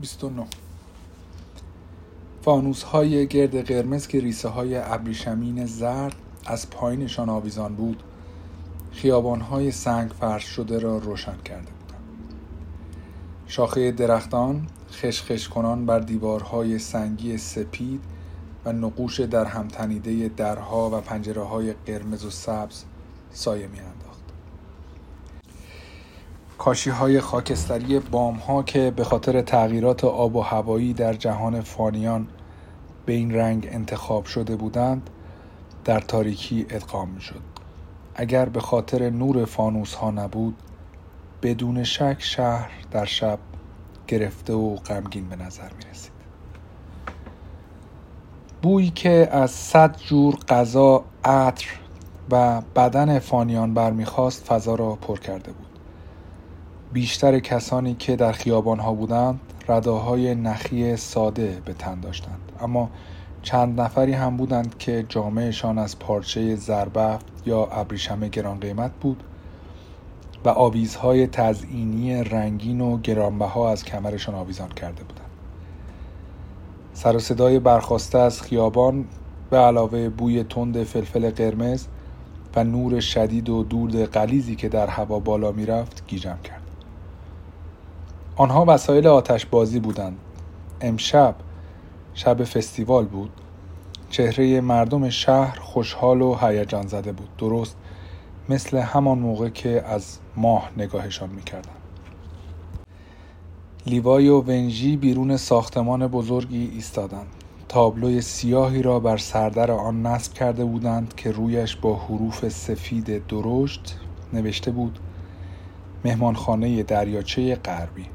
29 فانوس های گرد قرمز که ریسه های ابریشمین زرد از پایینشان آویزان بود خیابان های سنگ فرش شده را روشن کرده بودند. شاخه درختان خشخش کنان بر دیوارهای سنگی سپید و نقوش در هم تنیده درها و پنجره های قرمز و سبز سایه می انداخت کاشی های خاکستری بام ها که به خاطر تغییرات آب و هوایی در جهان فانیان به این رنگ انتخاب شده بودند در تاریکی ادغام می شد اگر به خاطر نور فانوس ها نبود بدون شک شهر در شب گرفته و غمگین به نظر می رسید بویی که از صد جور غذا عطر و بدن فانیان برمیخواست فضا را پر کرده بود. بیشتر کسانی که در خیابان ها بودند رداهای نخی ساده به تن داشتند. اما چند نفری هم بودند که جامعشان از پارچه زربفت یا ابریشم گران قیمت بود و آویزهای تزئینی رنگین و گرانبها از کمرشان آویزان کرده بودند. سر و صدای برخواسته از خیابان به علاوه بوی تند فلفل قرمز و نور شدید و دود قلیزی که در هوا بالا می‌رفت گیجم کرد. آنها وسایل آتش بازی بودند. امشب شب فستیوال بود. چهره مردم شهر خوشحال و هیجان زده بود. درست مثل همان موقع که از ماه نگاهشان می‌کردم. لیوای و ونژی بیرون ساختمان بزرگی ایستادند. تابلوی سیاهی را بر سردر آن نصب کرده بودند که رویش با حروف سفید درشت نوشته بود مهمانخانه دریاچه غربی.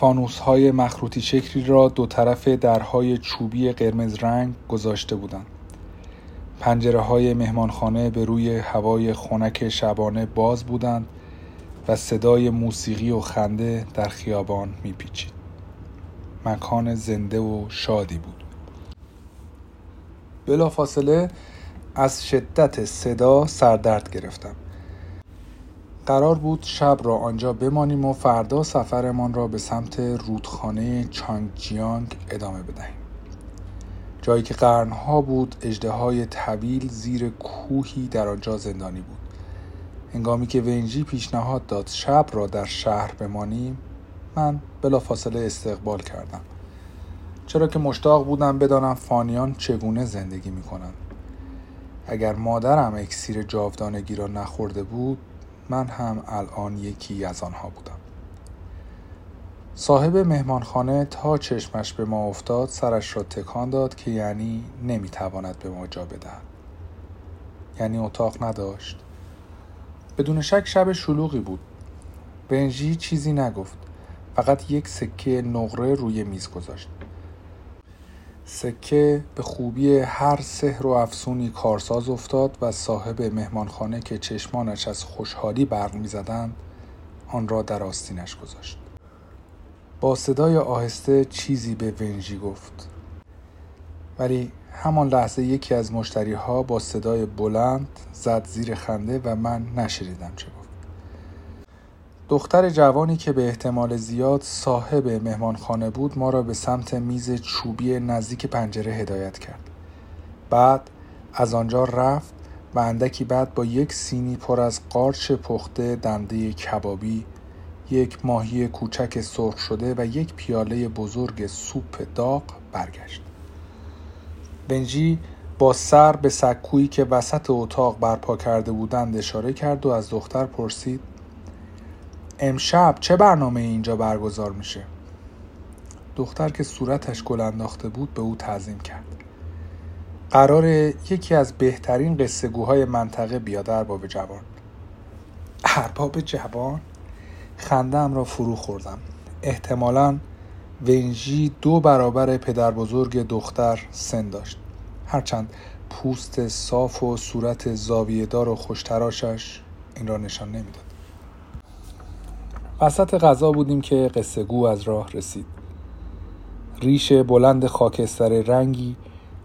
فانوس های مخروطی شکلی را دو طرف درهای چوبی قرمز رنگ گذاشته بودند. پنجره های مهمانخانه به روی هوای خنک شبانه باز بودند و صدای موسیقی و خنده در خیابان میپیچید. مکان زنده و شادی بود. بلافاصله از شدت صدا سردرد گرفتم. قرار بود شب را آنجا بمانیم و فردا سفرمان را به سمت رودخانه چانگجیانگ ادامه بدهیم. جایی که قرنها بود اجده طویل زیر کوهی در آنجا زندانی بود. هنگامی که ونجی پیشنهاد داد شب را در شهر بمانیم من بلافاصله استقبال کردم. چرا که مشتاق بودم بدانم فانیان چگونه زندگی می کنند. اگر مادرم اکسیر جاودانگی را نخورده بود من هم الان یکی از آنها بودم. صاحب مهمانخانه تا چشمش به ما افتاد سرش را تکان داد که یعنی نمی‌تواند به ما جا بدهد. یعنی اتاق نداشت. بدون شک شب شلوغی بود. بنژی چیزی نگفت. فقط یک سکه نقره روی میز گذاشت. سکه به خوبی هر سحر و افسونی کارساز افتاد و صاحب مهمانخانه که چشمانش از خوشحالی برق می‌زدند آن را در آستینش گذاشت. با صدای آهسته چیزی به ونژی گفت ولی همان لحظه یکی از مشتری ها با صدای بلند زد زیر خنده و من نشنیدم چه دختر جوانی که به احتمال زیاد صاحب مهمانخانه بود ما را به سمت میز چوبی نزدیک پنجره هدایت کرد. بعد از آنجا رفت و اندکی بعد با یک سینی پر از قارچ پخته دنده کبابی یک ماهی کوچک سرخ شده و یک پیاله بزرگ سوپ داغ برگشت. بنجی با سر به سکویی که وسط اتاق برپا کرده بودند اشاره کرد و از دختر پرسید امشب چه برنامه اینجا برگزار میشه؟ دختر که صورتش گل انداخته بود به او تعظیم کرد. قرار یکی از بهترین قصه گوهای منطقه بیاد ارباب جوان. ارباب جوان؟ خندم را فرو خوردم. احتمالا ونژی دو برابر پدر بزرگ دختر سن داشت. هرچند پوست صاف و صورت زاویهدار و خوشتراشش این را نشان نمی‌داد. وسط غذا بودیم که قصه گو از راه رسید ریش بلند خاکستر رنگی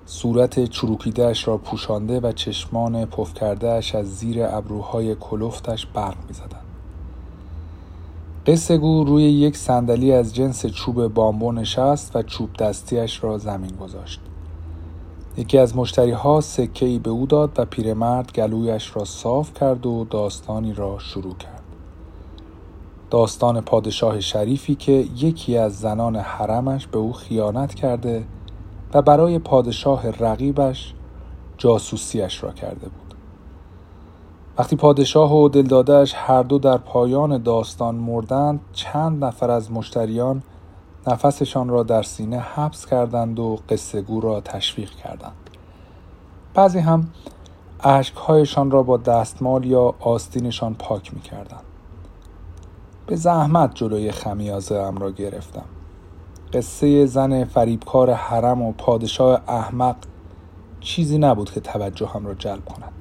صورت چروکیدهش را پوشانده و چشمان پف کردهش از زیر ابروهای کلفتش برق می زدن. قصه گو روی یک صندلی از جنس چوب بامبو نشست و چوب دستیش را زمین گذاشت. یکی از مشتری ها سکه ای به او داد و پیرمرد گلویش را صاف کرد و داستانی را شروع کرد. داستان پادشاه شریفی که یکی از زنان حرمش به او خیانت کرده و برای پادشاه رقیبش جاسوسیش را کرده بود. وقتی پادشاه و دلدادهش هر دو در پایان داستان مردند چند نفر از مشتریان نفسشان را در سینه حبس کردند و قصه گو را تشویق کردند بعضی هم اشکهایشان را با دستمال یا آستینشان پاک می کردند. به زحمت جلوی خمیازه ام را گرفتم. قصه زن فریبکار حرم و پادشاه احمق چیزی نبود که توجهم را جلب کند.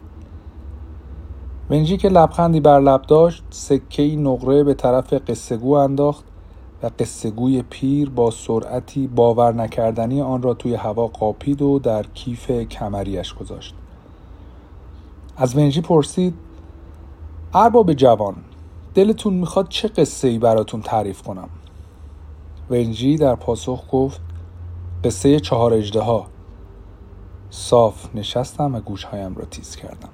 ونجی که لبخندی بر لب داشت سکه نقره به طرف قصهگو انداخت و قصهگوی پیر با سرعتی باور نکردنی آن را توی هوا قاپید و در کیف کمریش گذاشت. از ونجی پرسید ارباب جوان دلتون می‌خواد چه قصه ای براتون تعریف کنم؟ ونجی در پاسخ گفت قصه چهار اجده ها صاف نشستم و گوشهایم را تیز کردم.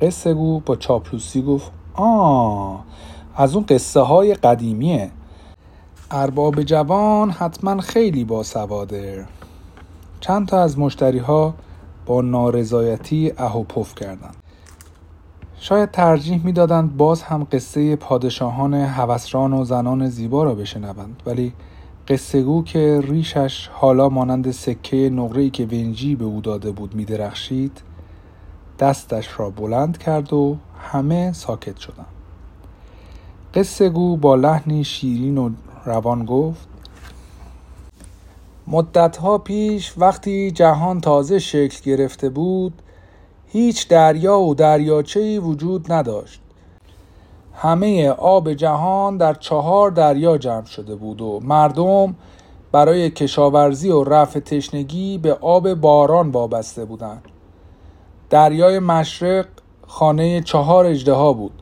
قصه گو با چاپلوسی گفت آه از اون قصه های قدیمیه. ارباب جوان حتما خیلی باسواده. چند تا از مشتری ها با نارضایتی اهو پف کردند. شاید ترجیح می‌دادند باز هم قصه پادشاهان هوسران و زنان زیبا را بشنوند ولی قصه گو که ریشش حالا مانند سکه نقره‌ای که ونجی به او داده بود میدرخشید دستش را بلند کرد و همه ساکت شدند. قصه گو با لحنی شیرین و روان گفت مدتها پیش وقتی جهان تازه شکل گرفته بود هیچ دریا و دریاچه‌ای وجود نداشت. همه آب جهان در چهار دریا جمع شده بود و مردم برای کشاورزی و رفع تشنگی به آب باران وابسته بودند. دریای مشرق خانه چهار اجده بود.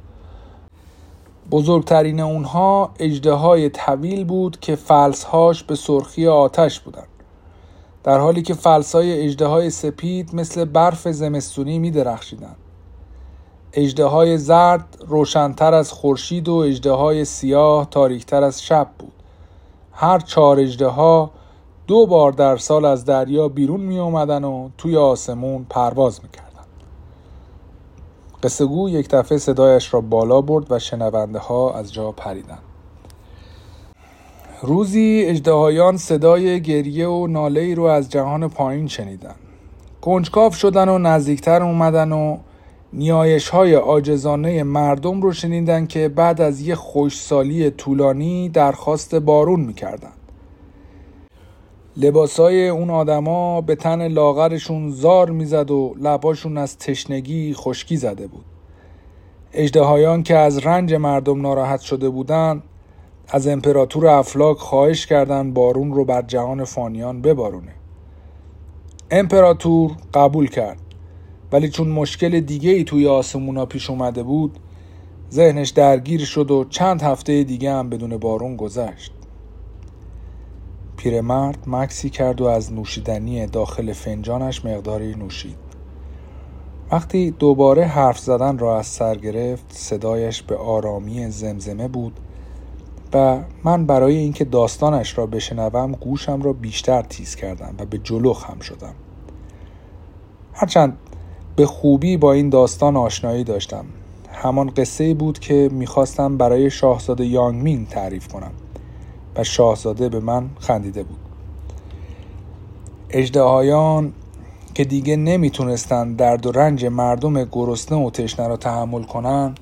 بزرگترین اونها اجده های طویل بود که فلسهاش به سرخی آتش بودند. در حالی که فلسای اجده سپید مثل برف زمستونی می درخشیدند اجده های زرد روشنتر از خورشید و اجده های سیاه تاریکتر از شب بود. هر چهار اجده ها دو بار در سال از دریا بیرون می اومدن و توی آسمون پرواز می قصه گو یک دفعه صدایش را بالا برد و شنونده ها از جا پریدند. روزی اجدهایان صدای گریه و ناله ای رو از جهان پایین شنیدن. کنجکاف شدن و نزدیکتر اومدن و نیایش های آجزانه مردم رو شنیدن که بعد از یه خوشسالی طولانی درخواست بارون می‌کردن. لباسای اون آدما به تن لاغرشون زار می‌زد و لباشون از تشنگی خشکی زده بود اجدهایان که از رنج مردم ناراحت شده بودند از امپراتور افلاک خواهش کردند بارون رو بر جهان فانیان ببارونه. امپراتور قبول کرد ولی چون مشکل دیگه ای توی آسمونا پیش اومده بود ذهنش درگیر شد و چند هفته دیگه هم بدون بارون گذشت. پیرمرد مکسی کرد و از نوشیدنی داخل فنجانش مقداری نوشید. وقتی دوباره حرف زدن را از سر گرفت صدایش به آرامی زمزمه بود من برای اینکه داستانش را بشنوم گوشم را بیشتر تیز کردم و به جلو خم شدم. هرچند به خوبی با این داستان آشنایی داشتم. همان قصه بود که می‌خواستم برای شاهزاده یانگمین تعریف کنم و شاهزاده به من خندیده بود. اجدهایان که دیگه نمی‌تونستند درد و رنج مردم گرسنه و تشنه را تحمل کنند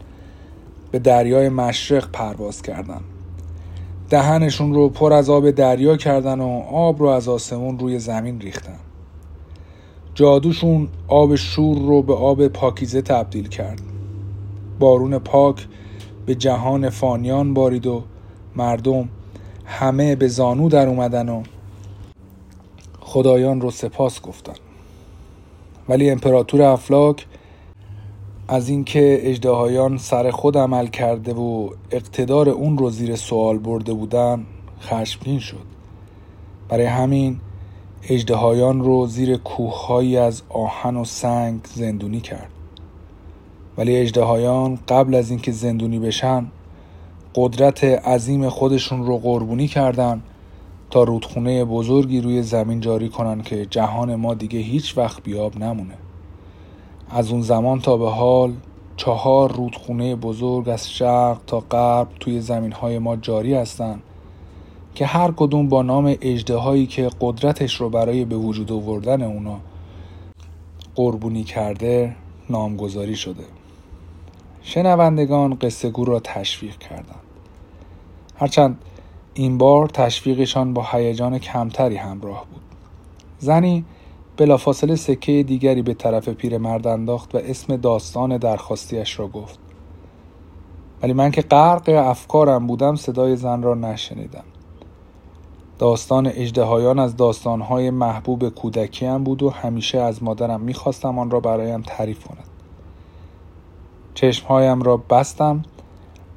به دریای مشرق پرواز کردند. دهنشون رو پر از آب دریا کردن و آب رو از آسمون روی زمین ریختن. جادوشون آب شور رو به آب پاکیزه تبدیل کرد. بارون پاک به جهان فانیان بارید و مردم همه به زانو در اومدن و خدایان رو سپاس گفتن. ولی امپراتور افلاک از اینکه اجدهایان سر خود عمل کرده و اقتدار اون رو زیر سوال برده بودن خشمگین شد. برای همین اجدهایان رو زیر کوههایی از آهن و سنگ زندونی کرد. ولی اجدهایان قبل از اینکه زندونی بشن قدرت عظیم خودشون رو قربونی کردن تا رودخونه بزرگی روی زمین جاری کنن که جهان ما دیگه هیچ وقت بیاب نمونه. از اون زمان تا به حال چهار رودخونه بزرگ از شرق تا غرب توی زمین های ما جاری هستند که هر کدوم با نام اجده هایی که قدرتش رو برای به وجود آوردن اونا قربونی کرده نامگذاری شده. شنوندگان قصه گو را تشویق کردند. هرچند این بار تشویقشان با هیجان کمتری همراه بود. زنی بلافاصله سکه دیگری به طرف پیرمرد انداخت و اسم داستان درخواستیش را گفت. ولی من که غرق افکارم بودم صدای زن را نشنیدم. داستان اجدهایان از داستانهای محبوب کودکیم بود و همیشه از مادرم می‌خواستم آن را برایم تعریف کند. چشمهایم را بستم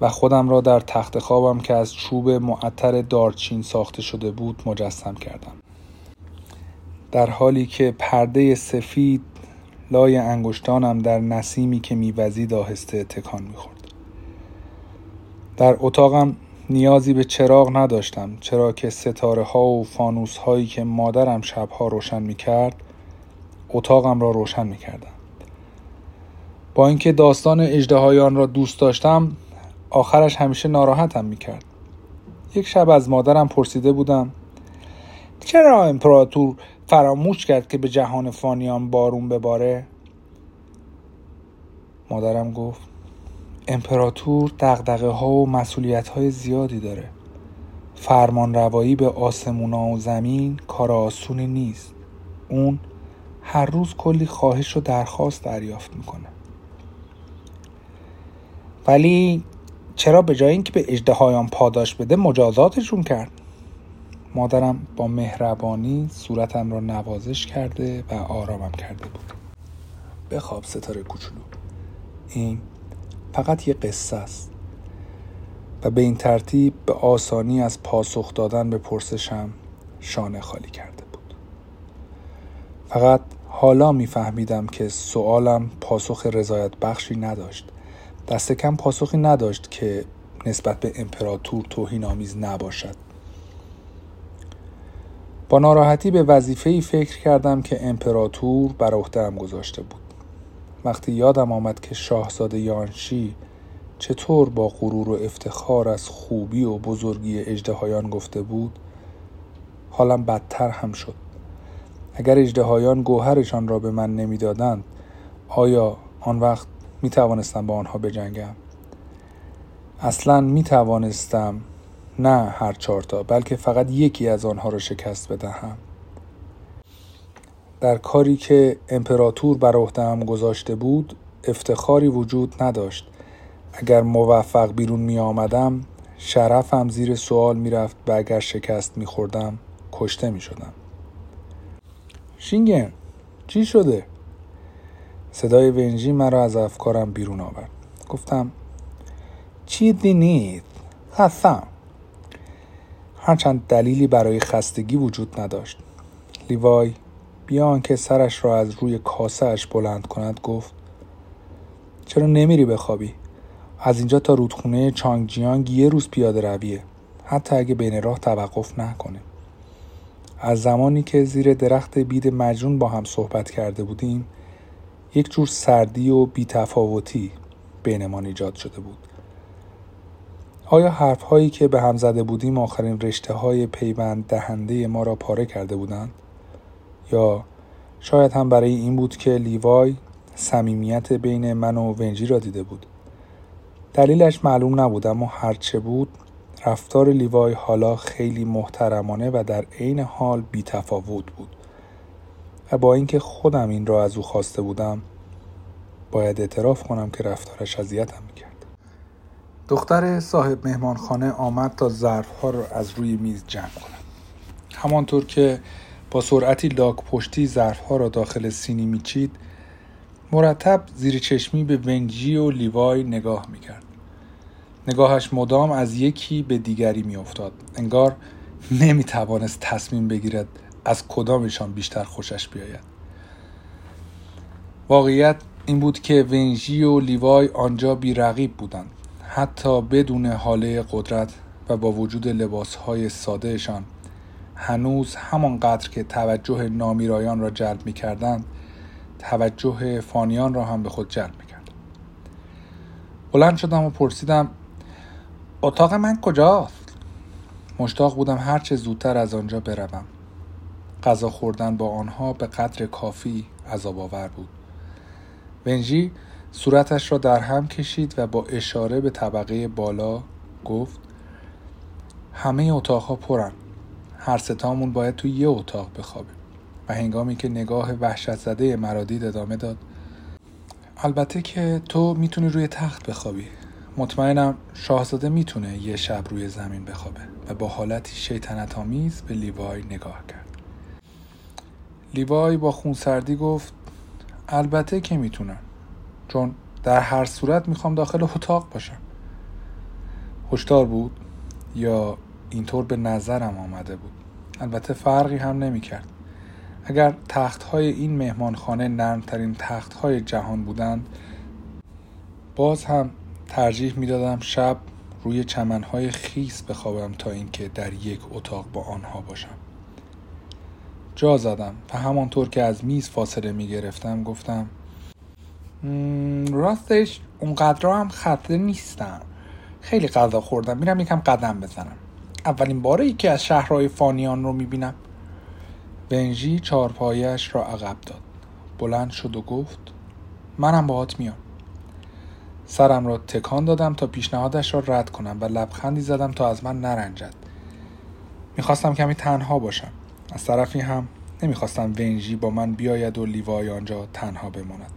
و خودم را در تخت خوابم که از چوب معطر دارچین ساخته شده بود مجسم کردم. در حالی که پرده سفید لای انگشتانم در نسیمی که میوزید آهسته تکان می‌خورد. در اتاقم نیازی به چراغ نداشتم چرا که ستاره ها و فانوس هایی که مادرم شبها روشن می‌کرد اتاقم را روشن می‌کردم با اینکه داستان اجدهایان را دوست داشتم آخرش همیشه ناراحتم می‌کرد. یک شب از مادرم پرسیده بودم چرا امپراتور فراموش کرد که به جهان فانیان بارون بباره؟ مادرم گفت امپراتور دقدقه ها و مسئولیت های زیادی داره. فرمان روایی به آسمونا و زمین کار آسونی نیست. اون هر روز کلی خواهش و درخواست دریافت می‌کنه. ولی چرا به جای اینکه به اجدهایان پاداش بده مجازاتشون کرد؟ مادرم با مهربانی صورتم را نوازش کرده و آرامم کرده بود. بخواب ستاره کوچولو. این فقط یه قصه است. و به این ترتیب به آسانی از پاسخ دادن به پرسشم شانه خالی کرده بود. فقط حالا میفهمیدم که سوالم پاسخ رضایت بخشی نداشت. دست کم پاسخی نداشت که نسبت به امپراتور توهین آمیز نباشد. با ناراحتی به وظیفه ای فکر کردم که امپراتور بر عهدهام گذاشته بود. وقتی یادم آمد که شاهزاده یانشی چطور با غرور و افتخار از خوبی و بزرگی اجدهایان گفته بود حالم بدتر هم شد. اگر اجدهایان گوهرشان را به من نمی‌دادند آیا آن وقت می توانستم با آنها بجنگم؟ اصلا می توانستم نه هر چهارتا بلکه فقط یکی از آنها را شکست بدهم. در کاری که امپراتور بر عهدهام گذاشته بود افتخاری وجود نداشت. اگر موفق بیرون می آمدم شرفم زیر سوال می رفت و اگر شکست می خوردم کشته می شدم شینگن چی شده؟ صدای ونژی مرا از افکارم بیرون آورد. گفتم چیزی نیست. خستم. هرچند دلیلی برای خستگی وجود نداشت. لیوای بیان که سرش را از روی کاسه اش بلند کند گفت چرا نمیری بخوابی؟ از اینجا تا رودخونه چانگجیانگ یه روز پیاده رویه. حتی اگه بین راه توقف نکنه. از زمانی که زیر درخت بید مجنون با هم صحبت کرده بودیم یک جور سردی و بیتفاوتی بینمان ایجاد شده بود. آیا حرف هایی که به هم زده بودیم آخرین رشته های پیوند دهنده ما را پاره کرده بودند؟ یا شاید هم برای این بود که لیوای صمیمیت بین من و ونجی را دیده بود. دلیلش معلوم نبود اما هرچه بود رفتار لیوای حالا خیلی محترمانه و در عین حال بیتفاوت بود. و با اینکه خودم این را از او خواسته بودم باید اعتراف کنم که رفتارش اذیتم می‌کرد. دختر صاحب مهمانخانه آمد تا ظرفها را از روی میز جمع کند. همانطور که با سرعتی لاک پشتی ظرفها را داخل سینی میچید مرتب زیر چشمی به ونجی و لیوای نگاه می‌کرد. نگاهش مدام از یکی به دیگری میافتاد. انگار نمی‌توانست تصمیم بگیرد از کدامشان بیشتر خوشش بیاید. واقعیت این بود که ونژی و لیوای آنجا بیرقیب بودند. حتی بدون حاله قدرت و با وجود لباسهای سادهشان هنوز همانقدر که توجه نامیرایان را جلب می کردند توجه فانیان را هم به خود جلب می کردند بلند شدم و پرسیدم اتاق من کجاست؟ مشتاق بودم هرچه زودتر از آنجا بروم. غذا خوردن با آنها به قدر کافی عذاب آور بود. ونژی صورتش را در هم کشید و با اشاره به طبقه بالا گفت همه اتاقها پرن. هر ستامون باید تو یه اتاق بخوابیم. و هنگامی که نگاه وحشت زده مرادید ادامه داد البته که تو می‌تونی روی تخت بخوابی. مطمئنم شاهزاده می‌تونه یه شب روی زمین بخوابه. و با حالتی شیطنت آمیز به لیوای نگاه کرد. لیوای با خونسردی گفت البته که می‌تونم. چون در هر صورت می‌خوام داخل اتاق باشم. هشدار بود یا اینطور به نظرم آمده بود؟ البته فرقی هم نمی‌کرد. اگر تخت های این مهمانخانه نرمترین تخت های جهان بودند باز هم ترجیح می‌دادم شب روی چمنهای خیس بخوابم تا اینکه در یک اتاق با آنها باشم. جا زدم و همانطور که از میز فاصله می گرفتم گفتم راستش اونقدر هم خطه نیستم. خیلی غذا خوردم. میرم یکم قدم بزنم. اولین باره ای که از شهرهای فانیان رو می‌بینم. بنژی چارپایش را عقب داد. بلند شد و گفت منم باهات میام. سرم را تکان دادم تا پیشنهادش را رد کنم و لبخندی زدم تا از من نرنجد. می‌خواستم کمی تنها باشم. از طرفی هم نمی‌خواستم ونژی با من بیاید و لیوای آنجا تنها بماند.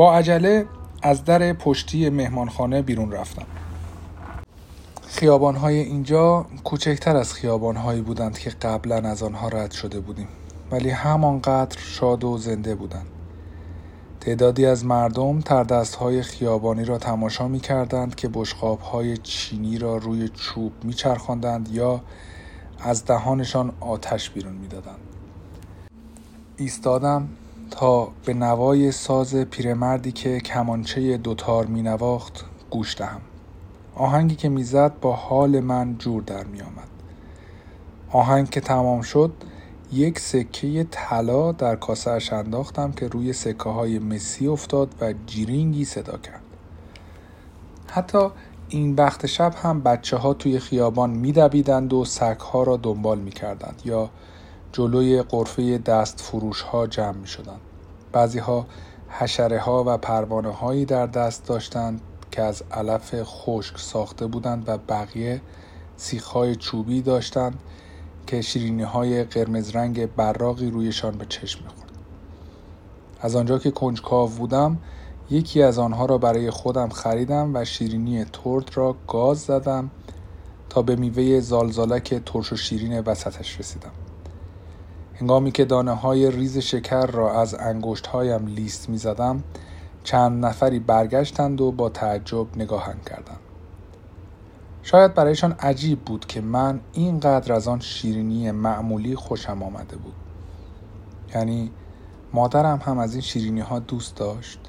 با عجله از در پشتی مهمانخانه بیرون رفتم خیابانهای اینجا کوچکتر از خیابانهایی بودند که قبلا از آنها رد شده بودیم ولی همانقدر شاد و زنده بودند تعدادی از مردم های خیابانی را تماشا می کردند که های چینی را روی چوب می چرخاندند یا از دهانشان آتش بیرون می دادند. ایستادم تا به نوای ساز پیرمردی که کمانچه دوتار می نواخت گوش دهم. آهنگی که می‌زد با حال من جور در می آمد. آهنگ که تمام شد یک سکه طلا در کاسهش انداختم که روی سکه های مسی افتاد و جیرینگی صدا کرد حتی این بخت شب هم بچه ها توی خیابان میدویدند و سک ها را دنبال می کردند یا جلوی قرفه دست فروش ها جمع می شدند. بعضی ها حشره ها و پروانه هایی در دست داشتند که از علف خشک ساخته بودند و بقیه سیخ های چوبی داشتند که شیرینی های قرمز رنگ براقی رویشان به چشم می‌خورد از آنجا که کنجکاو بودم یکی از آنها را برای خودم خریدم و شیرینی ترد را گاز زدم تا به میوه زالزالک ترش و شیرین وسطش رسیدم هنگامی که دانه های ریز شکر را از انگشت هایم لیست می زدم چند نفری برگشتند و با تعجب نگاهم کردند. شاید برایشان عجیب بود که من اینقدر از آن شیرینی معمولی خوشم آمده بود. یعنی مادرم هم از این شیرینی ها دوست داشت.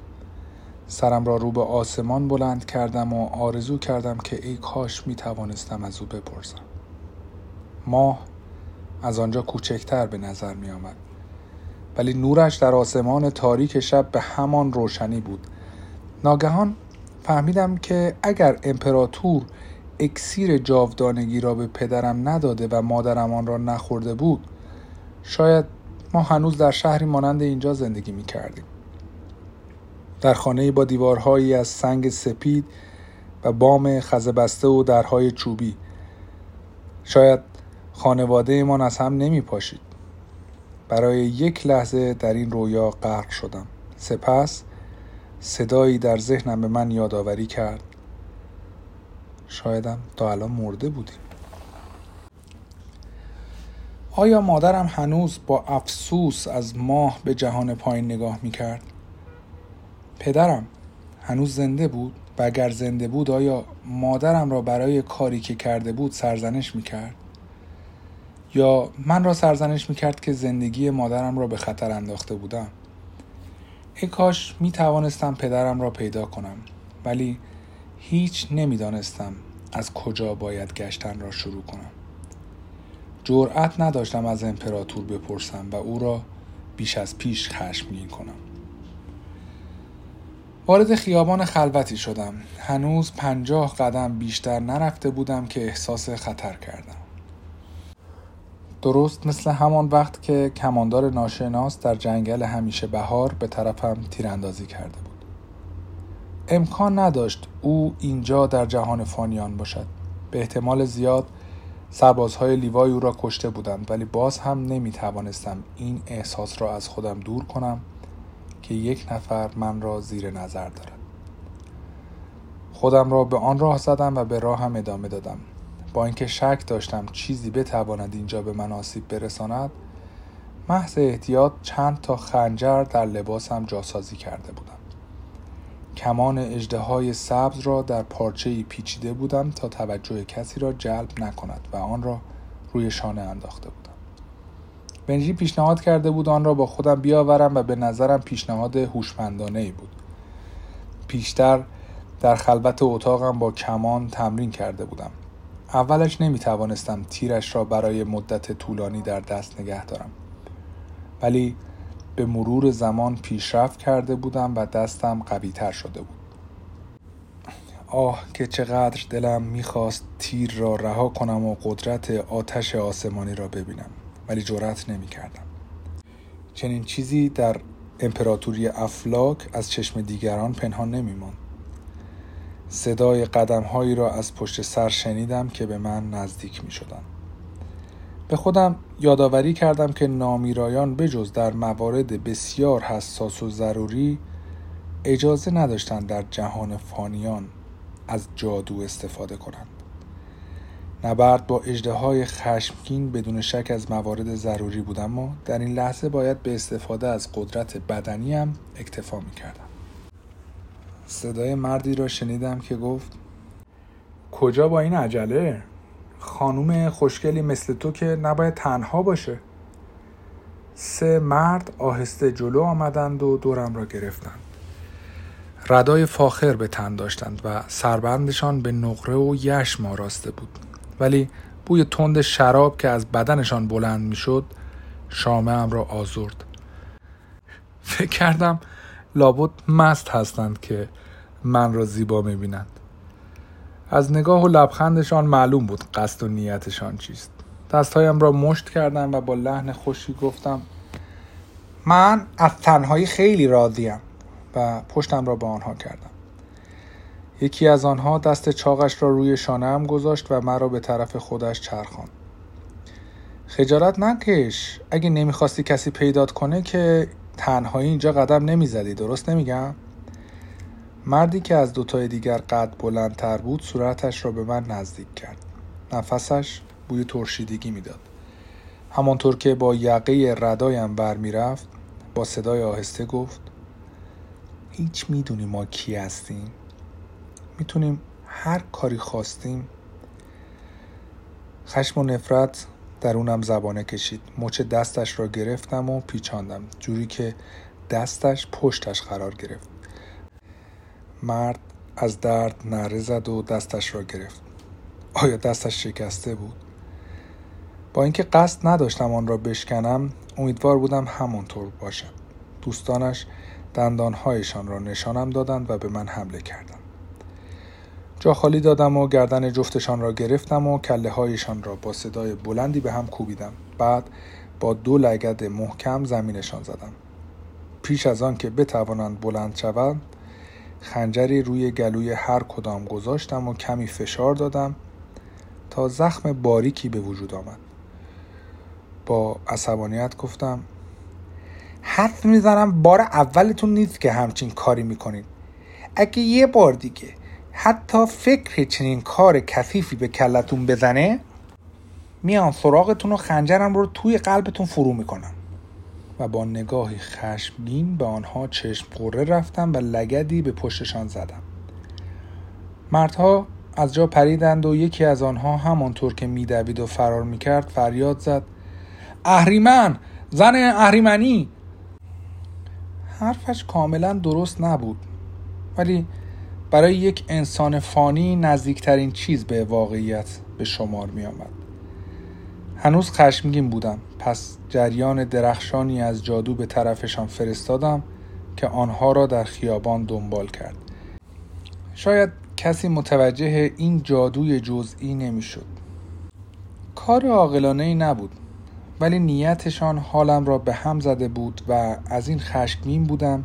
سرم را رو به آسمان بلند کردم و آرزو کردم که ای کاش می توانستم از او بپرسم. ماه از آنجا کوچکتر به نظر می آمد ولی نورش در آسمان تاریک شب به همان روشنی بود. ناگهان فهمیدم که اگر امپراتور اکسیر جاودانگی را به پدرم نداده و مادرم آن را نخورده بود شاید ما هنوز در شهری مانند اینجا زندگی می کردیم. در خانه با دیوارهایی از سنگ سپید و بام خزبسته و درهای چوبی. شاید خانواده من از هم نمی پاشید. برای یک لحظه در این رویا غرق شدم. سپس صدایی در ذهنم به من یادآوری کرد. شایدم تا الان مرده بودیم. آیا مادرم هنوز با افسوس از ماه به جهان پایین نگاه می کرد؟ پدرم هنوز زنده بود؟ و اگر زنده بود آیا مادرم را برای کاری که کرده بود سرزنش می‌کرد؟ یا من را سرزنش می‌کرد که زندگی مادرم را به خطر انداخته بودم. ای کاش می توانستم پدرم را پیدا کنم ولی هیچ نمی‌دانستم از کجا باید گشتن را شروع کنم. جرأت نداشتم از امپراتور بپرسم و او را بیش از پیش خشمگین کنم وارد خیابان خلوتی شدم. هنوز پنجاه قدم بیشتر نرفته بودم که احساس خطر کردم. درست مثل همان وقت که کماندار ناشناس در جنگل همیشه بهار به طرفم تیراندازی کرده بود. امکان نداشت او اینجا در جهان فانیان باشد. به احتمال زیاد سربازهای لیوای او را کشته بودند ولی باز هم نمی توانستم این احساس را از خودم دور کنم که یک نفر من را زیر نظر دارد. خودم را به آن راه زدم و به راهم ادامه دادم. با اینکه شک داشتم چیزی بتواند اینجا به من آسیب برساند محض احتیاط چند تا خنجر در لباسم جاسازی کرده بودم کمان اجده سبز را در پارچه پیچیده بودم تا توجه کسی را جلب نکند و آن را روی شانه انداخته بودم. بنجی پیشنهاد کرده بود آن را با خودم بیاورم و به نظرم پیشنهاد هوشمندانه ای بود. پیشتر در خلوت اتاقم با کمان تمرین کرده بودم. اولش نمی توانستم تیرش را برای مدت طولانی در دست نگه دارم ولی به مرور زمان پیشرفت کرده بودم و دستم قوی تر شده بود آه که چقدر دلم می‌خواست تیر را رها کنم و قدرت آتش آسمانی را ببینم ولی جرأت نمی کردم. چنین چیزی در امپراتوری افلاک از چشم دیگران پنهان نمی ماند. صدای قدم هایی را از پشت سر شنیدم که به من نزدیک می شدن. به خودم یادآوری کردم که نامیرایان بجز در موارد بسیار حساس و ضروری اجازه نداشتند در جهان فانیان از جادو استفاده کنند. نبرد با اجده های خشمگین بدون شک از موارد ضروری بود اما در این لحظه باید به استفاده از قدرت بدنیم اکتفا می کردم. صدای مردی را شنیدم که گفت کجا با این عجله؟ خانوم خوشگلی مثل تو که نباید تنها باشه. سه مرد آهسته جلو آمدند و دورم را گرفتند. ردای فاخر به تن داشتند و سربندشان به نقره و یشم آراسته بود. ولی بوی تند شراب که از بدنشان بلند می‌شد شامه ام را آزرد. فکر کردم لابد مست هستند که من را زیبا می‌بینند. از نگاه و لبخندشان معلوم بود قصد و نیتشان چیست. دستهایم را مشت کردم و با لحن خوشی گفتم من از تنهایی خیلی راضیم و پشتم را به آنها کردم. یکی از آنها دست چاقش را روی شانه گذاشت و مرا به طرف خودش چرخاند. خجالت نکش اگه نمی‌خواستی کسی پیدات کنه که تنهایی اینجا قدم نمی‌زدی درست نمیگم؟ مردی که از دوتای دیگر قد بلندتر بود صورتش را به من نزدیک کرد. نفسش بوی ترشیدگی می‌داد. همانطور که با یقه ردایم بر می‌رفت با صدای آهسته گفت هیچ می‌دونی ما کی هستیم. می‌تونیم هر کاری خواستیم. خشم و نفرت درونم زبانه کشید. مچ دستش را گرفتم و پیچاندم. جوری که دستش پشتش قرار گرفت. مرد از درد نره زد و دستش را گرفت. آیا دستش شکسته بود؟ با اینکه قصد نداشتم آن را بشکنم امیدوار بودم همانطور باشد دوستانش دندانهایشان را نشانم دادند و به من حمله کردند. جا خالی دادم و گردن جفتشان را گرفتم و کله هایشان را با صدای بلندی به هم کوبیدم. بعد با دو لگد محکم زمینشان زدم. پیش از آن که بتوانند بلند شوند خنجری روی گلوی هر کدام گذاشتم و کمی فشار دادم تا زخم باریکی به وجود آمد. با عصبانیت گفتم حرف می‌زنم بار اولتون نیست که همچین کاری می‌کنید اگه یه بار دیگه حتی فکر چنین کار کثیفی به کلتون بزنه میان سراغتون و خنجرم رو توی قلبتون فرو می‌کنم و با نگاهی خشمگین به آنها چشم قره رفتم و لگدی به پشتشان زدم. مردها از جا پریدند و یکی از آنها همانطور که میدوید و فرار می‌کرد فریاد زد. اهریمن! زن اهریمنی! حرفش کاملا درست نبود. ولی برای یک انسان فانی نزدیکترین چیز به واقعیت به شمار می آمد. هنوز خشمگین بودم پس جریان درخشانی از جادو به طرفشان فرستادم که آنها را در خیابان دنبال کرد شاید کسی متوجه این جادوی جزئی نمی‌شد. کار عاقلانه ای نبود ولی نیتشان حالم را به هم زده بود و از این خشمگین بودم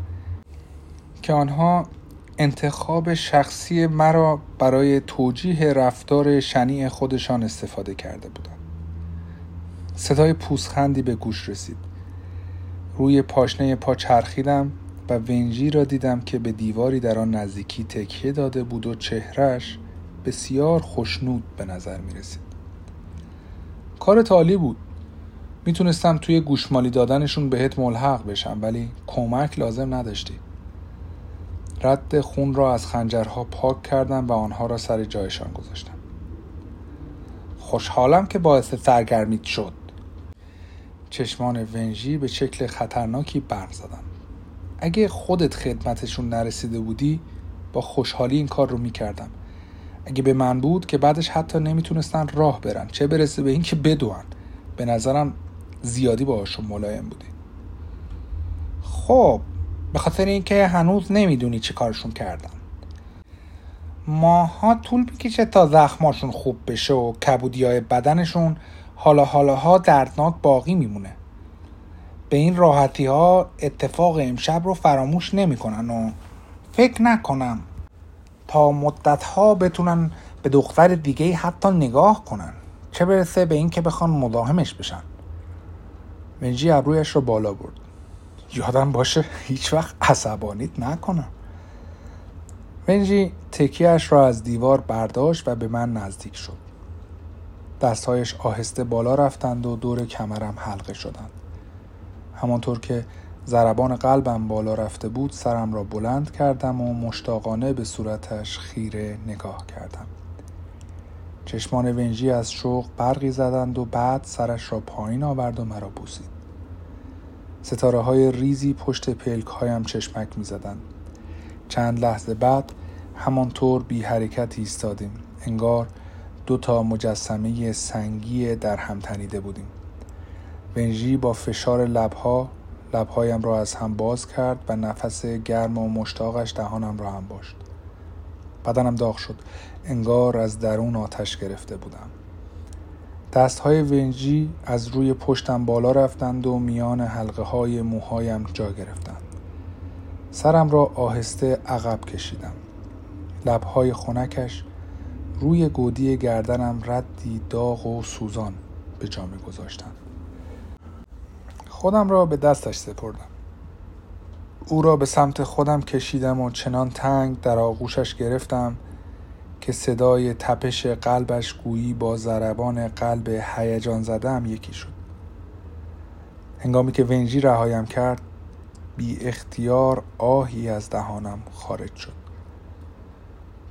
که آنها انتخاب شخصی مرا برای توجیه رفتار شنیع خودشان استفاده کرده بودند صدای پوسخندی به گوش رسید. روی پاشنه پا چرخیدم و ونجی را دیدم که به دیواری در آن نزدیکی تکیه داده بود و چهرش بسیار خوشنود به نظر می رسید. کار تالی بود. می‌تونستم توی گوشمالی دادنشون بهت ملحق بشم ولی کمک لازم نداشتی. رد خون را از خنجرها پاک کردم و آنها را سر جایشان گذاشتم. خوشحالم که باعث سرگرمیت شد. چشمان ونژی به شکل خطرناکی برق زدن اگه خودت خدمتشون نرسیده بودی با خوشحالی این کار رو می‌کردم. اگه به من بود که بعدش حتی نمی‌تونستن راه برن چه برسه به اینکه بدون به نظرم زیادی باهاشون ملایم بودی. خب به خاطر اینکه هنوز نمی‌دونی چه کارشون کردن. ماها طول می‌کشه تا زخماشون خوب بشه و کبودی های بدنشون حالا حالاها دردناک باقی میمونه. به این راحتی ها اتفاق امشب رو فراموش نمی‌کنن و فکر نکنم تا مدت ها بتونن به دختر دیگه حتی نگاه کنن. چه برسه به اینکه بخوان مزاحمش بشن. منجی ابرویش رو بالا برد. یادم باشه هیچ وقت عصبانیت نکنم. ونجی تکیهش را از دیوار برداشت و به من نزدیک شد. دستهایش آهسته بالا رفتند و دور کمرم حلقه شدند. همانطور که ضربان قلبم بالا رفته بود سرم را بلند کردم و مشتاقانه به صورتش خیره نگاه کردم. چشمان ونجی از شوق برقی زدند و بعد سرش را پایین آورد و مرا بوسید. ستاره های ریزی پشت پلک هایم چشمک می زدند. چند لحظه بعد همانطور بی حرکت ایستادیم. انگار دو تا مجسمه سنگی در هم تنیده بودیم. ونژی با فشار لبها لبهایم را از هم باز کرد و نفس گرم و مشتاقش دهانم را هم باشد بدنم داغ شد. انگار از درون آتش گرفته بودم. دست های ونجی از روی پشتم بالا رفتند و میان حلقه های موهایم جا گرفتند. سرم را آهسته عقب کشیدم. لبهای خونکش روی گودی گردنم ردی داغ و سوزان به جا گذاشتند خودم را به دستش سپردم. او را به سمت خودم کشیدم و چنان تنگ در آغوشش گرفتم که صدای تپش قلبش گویی با ضربان قلب هیجان زدم یکی شد. هنگامی که ونجی رهایم کرد بی اختیار آهی از دهانم خارج شد.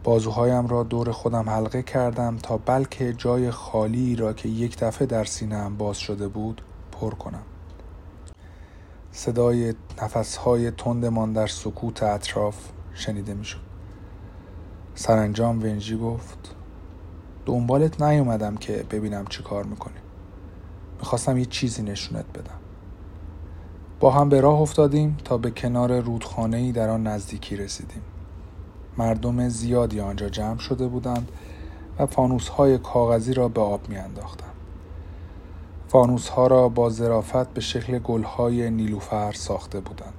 بازوهایم را دور خودم حلقه کردم تا بلکه جای خالی را که یک دفعه در سینهام باز شده بود پر کنم. صدای نفسهای تندمان در سکوت اطراف شنیده می‌شد. سرانجام ونجی گفت دنبالت نیومدم که ببینم چی کار می‌کنی می‌خواستم یه چیزی نشونت بدم با هم به راه افتادیم تا به کنار رودخانه ای در آن نزدیکی رسیدیم مردم زیادی آنجا جمع شده بودند و فانوس های کاغذی را به آب می انداختند. فانوس ها را با ظرافت به شکل گل های نیلوفر ساخته بودند.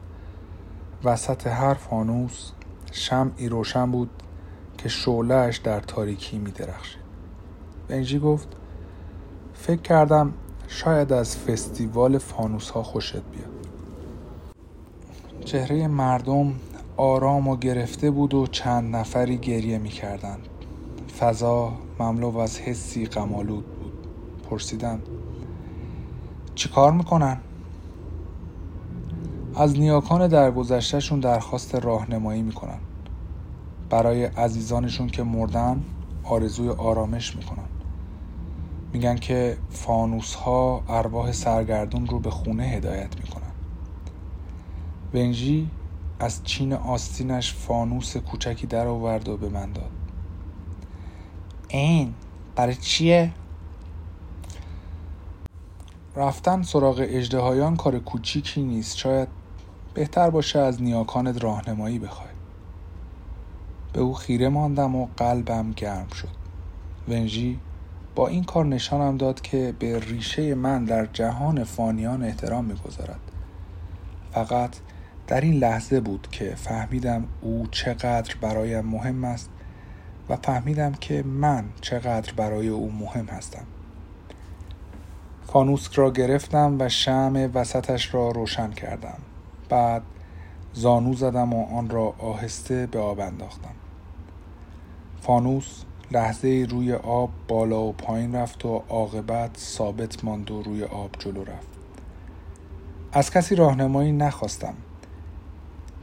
وسط هر فانوس شمعی روشن بود که شعلهش در تاریکی می درخشید. بنجی گفت فکر کردم شاید از فستیوال فانوس ها خوشت بیاد. چهره مردم آرام و گرفته بود و چند نفری گریه می کردند. فضا مملو از حسی غمالود بود. پرسیدم چی کار می‌کنن؟ از نیاکان درگذشتهشون درخواست راهنمایی می‌کنن برای عزیزانشون که مردن آرزوی آرامش می‌کنن. میگن که فانوس ها ارواح سرگردون رو به خونه هدایت می‌کنن. ونژی از چین آستینش فانوس کوچکی در آورد و به من داد. این برای چیه؟ رفتن سراغ اجدهایان کار کوچیکی نیست. شاید بهتر باشه از نیاکانت راهنمایی بخوای. به او خیره ماندم و قلبم گرم شد. ونژی با این کار نشانم داد که به ریشه من در جهان فانیان احترام می‌گذارد. فقط در این لحظه بود که فهمیدم او چقدر برایم مهم است و فهمیدم که من چقدر برای او مهم هستم. فانوس را گرفتم و شم وسطش را روشن کردم. بعد زانو زدم و آن را آهسته به آب انداختم. فانوس لحظه روی آب بالا و پایین رفت و عاقبت ثابت ماند و روی آب جلو رفت. از کسی راهنمایی نخواستم.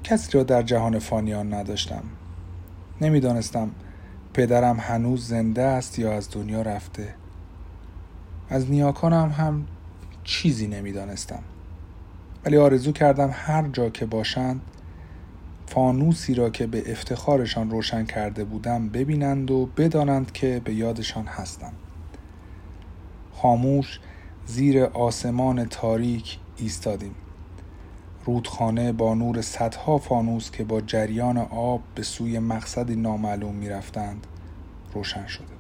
کسی را در جهان فانیان نداشتم. نمی‌دانستم پدرم هنوز زنده است یا از دنیا رفته. از نیاکانم هم چیزی نمی‌دانستم. ولی آرزو کردم هر جا که باشند فانوسی را که به افتخارشان روشن کرده بودم ببینند و بدانند که به یادشان هستم. خاموش زیر آسمان تاریک ایستادیم. رودخانه با نور صدها فانوس که با جریان آب به سوی مقصدی نامعلوم می‌رفتند روشن شده.